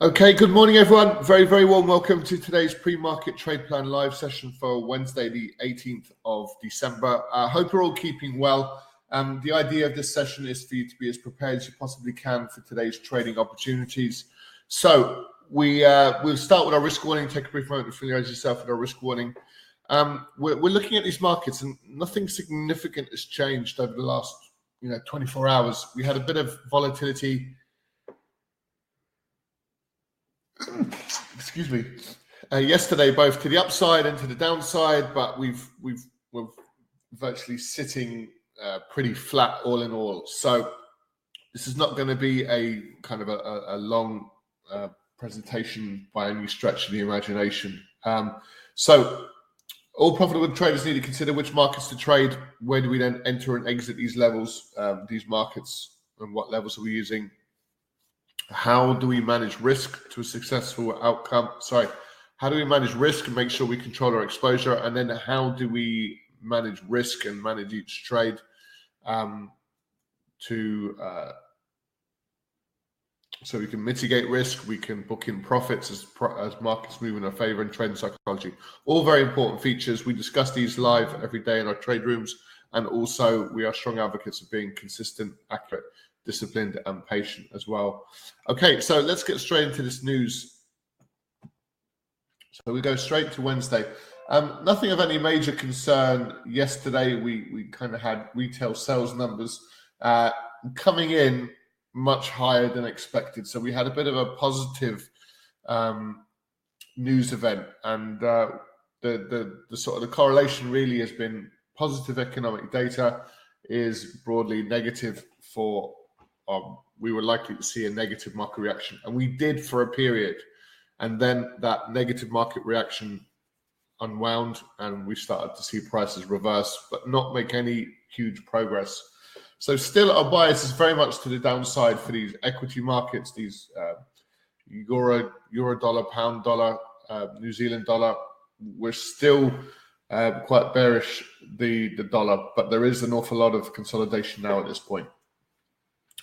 Okay, good morning, everyone. Very, very warm welcome to today's pre-market trade plan live session for Wednesday, the 18th of December. I uh, hope you're all keeping well. Um, the idea of this session is for you to be as prepared as you possibly can for today's trading opportunities. So we uh, we'll start with our risk warning. Take a brief moment to familiarize yourself with our risk warning. Um, we're, we're looking at these markets, and nothing significant has changed over the last you know 24 hours. We had a bit of volatility excuse me, uh, yesterday, both to the upside and to the downside, but we've we've we're virtually sitting uh, pretty flat all in all. So this is not going to be a kind of a, a long uh, presentation by any stretch of the imagination. Um, so all profitable traders need to consider which markets to trade. Where do we then enter and exit these levels, um, these markets, and what levels are we using? How do we manage risk to a successful outcome? Sorry, how do we manage risk and make sure we control our exposure? And then how do we manage risk and manage each trade um, to uh, so we can mitigate risk, we can book in profits as as markets move in our favor and trend psychology. All very important features. We discuss these live every day in our trade rooms, and also we are strong advocates of being consistent, accurate, disciplined and patient as well. Okay, so let's get straight into this news. So we go straight to Wednesday. Um, nothing of any major concern yesterday. We we kind of had retail sales numbers uh, coming in much higher than expected. So we had a bit of a positive um, news event, and uh, the, the the sort of the correlation really has been positive economic data is broadly negative for um, we were likely to see a negative market reaction. And we did for a period. And then that negative market reaction unwound and we started to see prices reverse, but not make any huge progress. So still our bias is very much to the downside for these equity markets, these uh, euro, euro dollar, pound dollar, uh, New Zealand dollar. We're still uh, quite bearish the the dollar, but there is an awful lot of consolidation now at this point.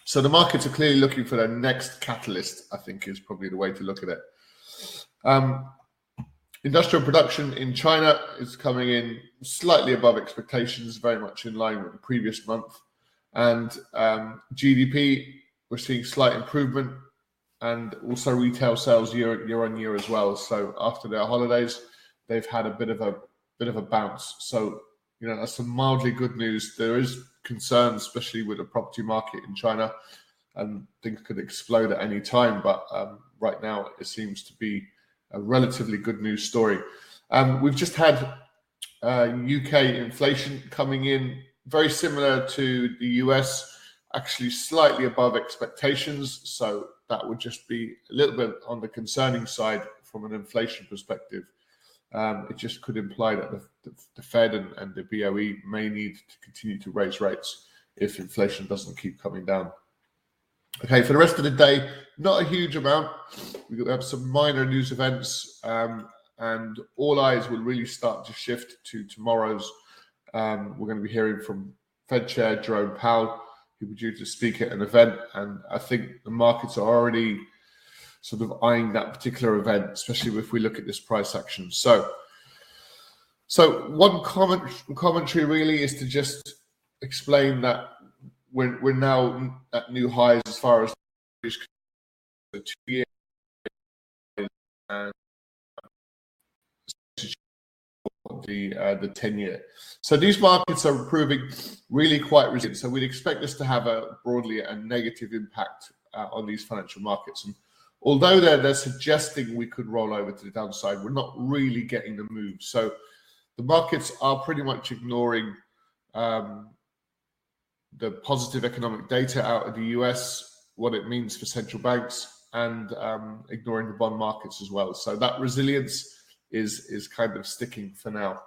So the markets are clearly looking for their next catalyst, I think is probably the way to look at it. Um, industrial production in China is coming in slightly above expectations, very much in line with the previous month. And um, GDP, we're seeing slight improvement and also retail sales year, year on year as well. So after their holidays, they've had a bit of a bit of a bounce. So you know that's some mildly good news. There is concern, especially with the property market in China, and things could explode at any time. But um, right now, it seems to be a relatively good news story. Um, we've just had uh, UK inflation coming in very similar to the US, actually slightly above expectations. So that would just be a little bit on the concerning side from an inflation perspective. Um, it just could imply that the, the, the Fed and, and, the BOE may need to continue to raise rates if inflation doesn't keep coming down. Okay, for the rest of the day, not a huge amount. We have some minor news events, um, and all eyes will really start to shift to tomorrow's. Um, we're going to be hearing from Fed Chair Jerome Powell, who will due to speak at an event, and I think the markets are already sort of eyeing that particular event, especially if we look at this price action. So, so one comment commentary really is to just explain that we're we're now at new highs as far as the two years and the uh, the 10 year. So these markets are proving really quite resilient. So we'd expect this to have a broadly a negative impact uh, on these financial markets. And although they're, they're suggesting we could roll over to the downside, we're not really getting the move. So the markets are pretty much ignoring um, the positive economic data out of the US, what it means for central banks, and um, ignoring the bond markets as well. So that resilience is is kind of sticking for now.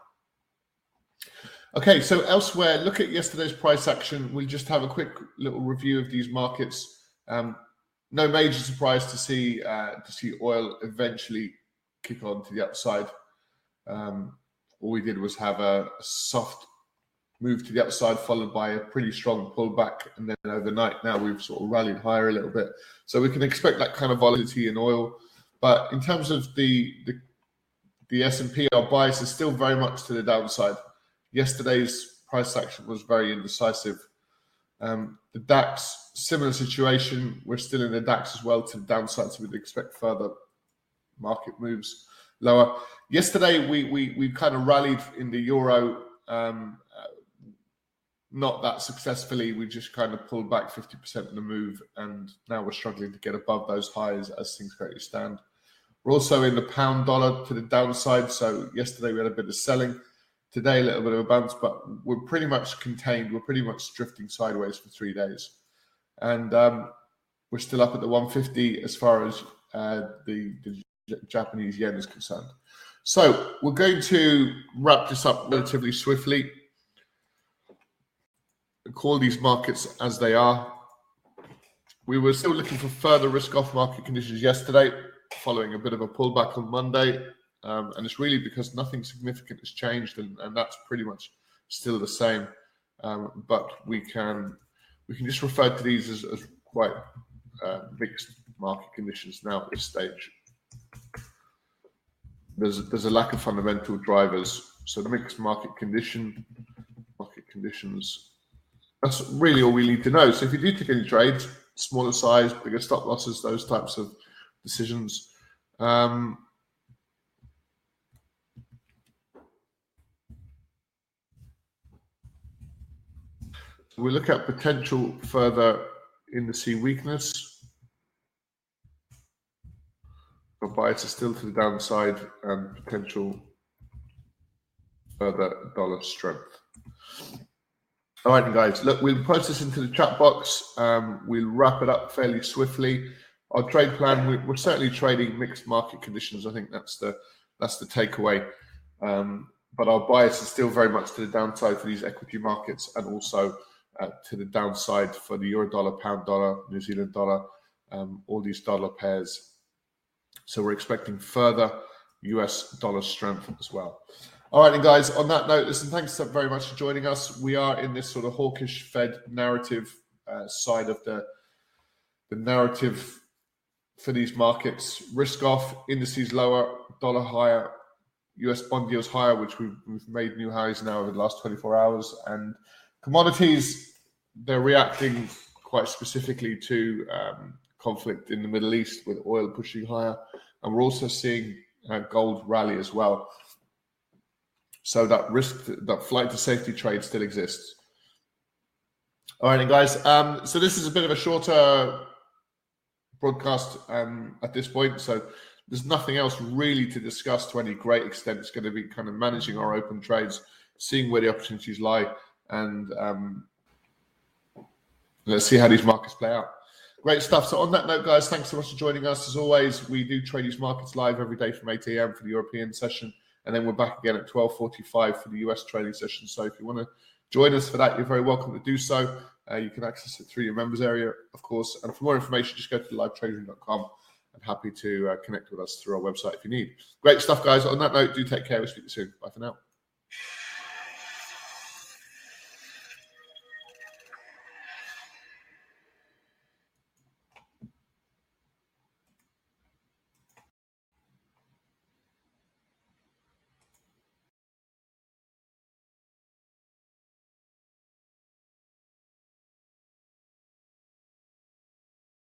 Okay, so elsewhere, look at yesterday's price action. We'll just have a quick little review of these markets. Um, no major surprise to see uh, to see oil eventually kick on to the upside. Um, all we did was have a, soft move to the upside, followed by a pretty strong pullback, and then overnight now we've sort of rallied higher a little bit. So we can expect that kind of volatility in oil. But in terms of the the, the S and P, our bias is still very much to the downside. Yesterday's price action was very indecisive. Um, the DAX, similar situation. We're still in the DAX as well to the downside, so we'd expect further market moves lower. Yesterday, we we we kind of rallied in the euro. Um, not that successfully. We just kind of pulled back 50% in the move, and now we're struggling to get above those highs as things currently stand. We're also in the pound dollar to the downside. So yesterday we had a bit of selling. Today a little bit of a bounce, but we're pretty much contained. We're pretty much drifting sideways for three days, and um, we're still up at the 150 as far as uh, the, the Japanese yen is concerned. So we're going to wrap this up relatively swiftly call these markets as they are. We were still looking for further risk off market conditions yesterday, following a bit of a pullback on Monday. Um, and it's really because nothing significant has changed, and, and that's pretty much still the same. Um, but we can we can just refer to these as, as quite uh, mixed market conditions now at this stage. There's there's a lack of fundamental drivers, so the mixed market condition market conditions that's really all we need to know. So if you do take any trades, smaller size, bigger stop losses, those types of decisions. Um, we look at potential further indice weakness. The bias is still to the downside and potential further dollar strength. All right, guys. Look, we'll post this into the chat box. Um, we'll wrap it up fairly swiftly. Our trade plan, we, are certainly trading mixed market conditions. I think that's the that's the takeaway. Um, but our bias is still very much to the downside for these equity markets, and also uh, to the downside for the euro dollar, pound dollar, New Zealand dollar, um, all these dollar pairs. So we're expecting further US dollar strength as well. All right, and guys, on that note, listen, thanks very much for joining us. We are in this sort of hawkish Fed narrative uh, side of the the narrative for these markets. Risk off, indices lower, dollar higher, US bond yields higher, which we've, we've made new highs now over the last 24 hours. And commodities, they're reacting quite specifically to um, conflict in the Middle East with oil pushing higher. And we're also seeing uh, gold rally as well. So that risk, that flight to safety trade still exists. All right, and guys. Um, so this is a bit of a shorter broadcast um, at this point. So there's nothing else really to discuss to any great extent. It's going to be kind of managing our open trades, seeing where the opportunities lie, and um, let's see how these markets play out. Great stuff. So on that note, guys, thanks so much for joining us. As always, we do trade these markets live every day from 8 a.m. for the European session and then we're back again at 12:45 for the US trading session. So if you want to join us for that, you're very welcome to do so. Uh, you can access it through your members area, of course. And for more information, just go to livetrading.com. I'm happy to uh, connect with us through our website if you need. Great stuff, guys. On that note, do take care. We'll speak you soon. Bye for now.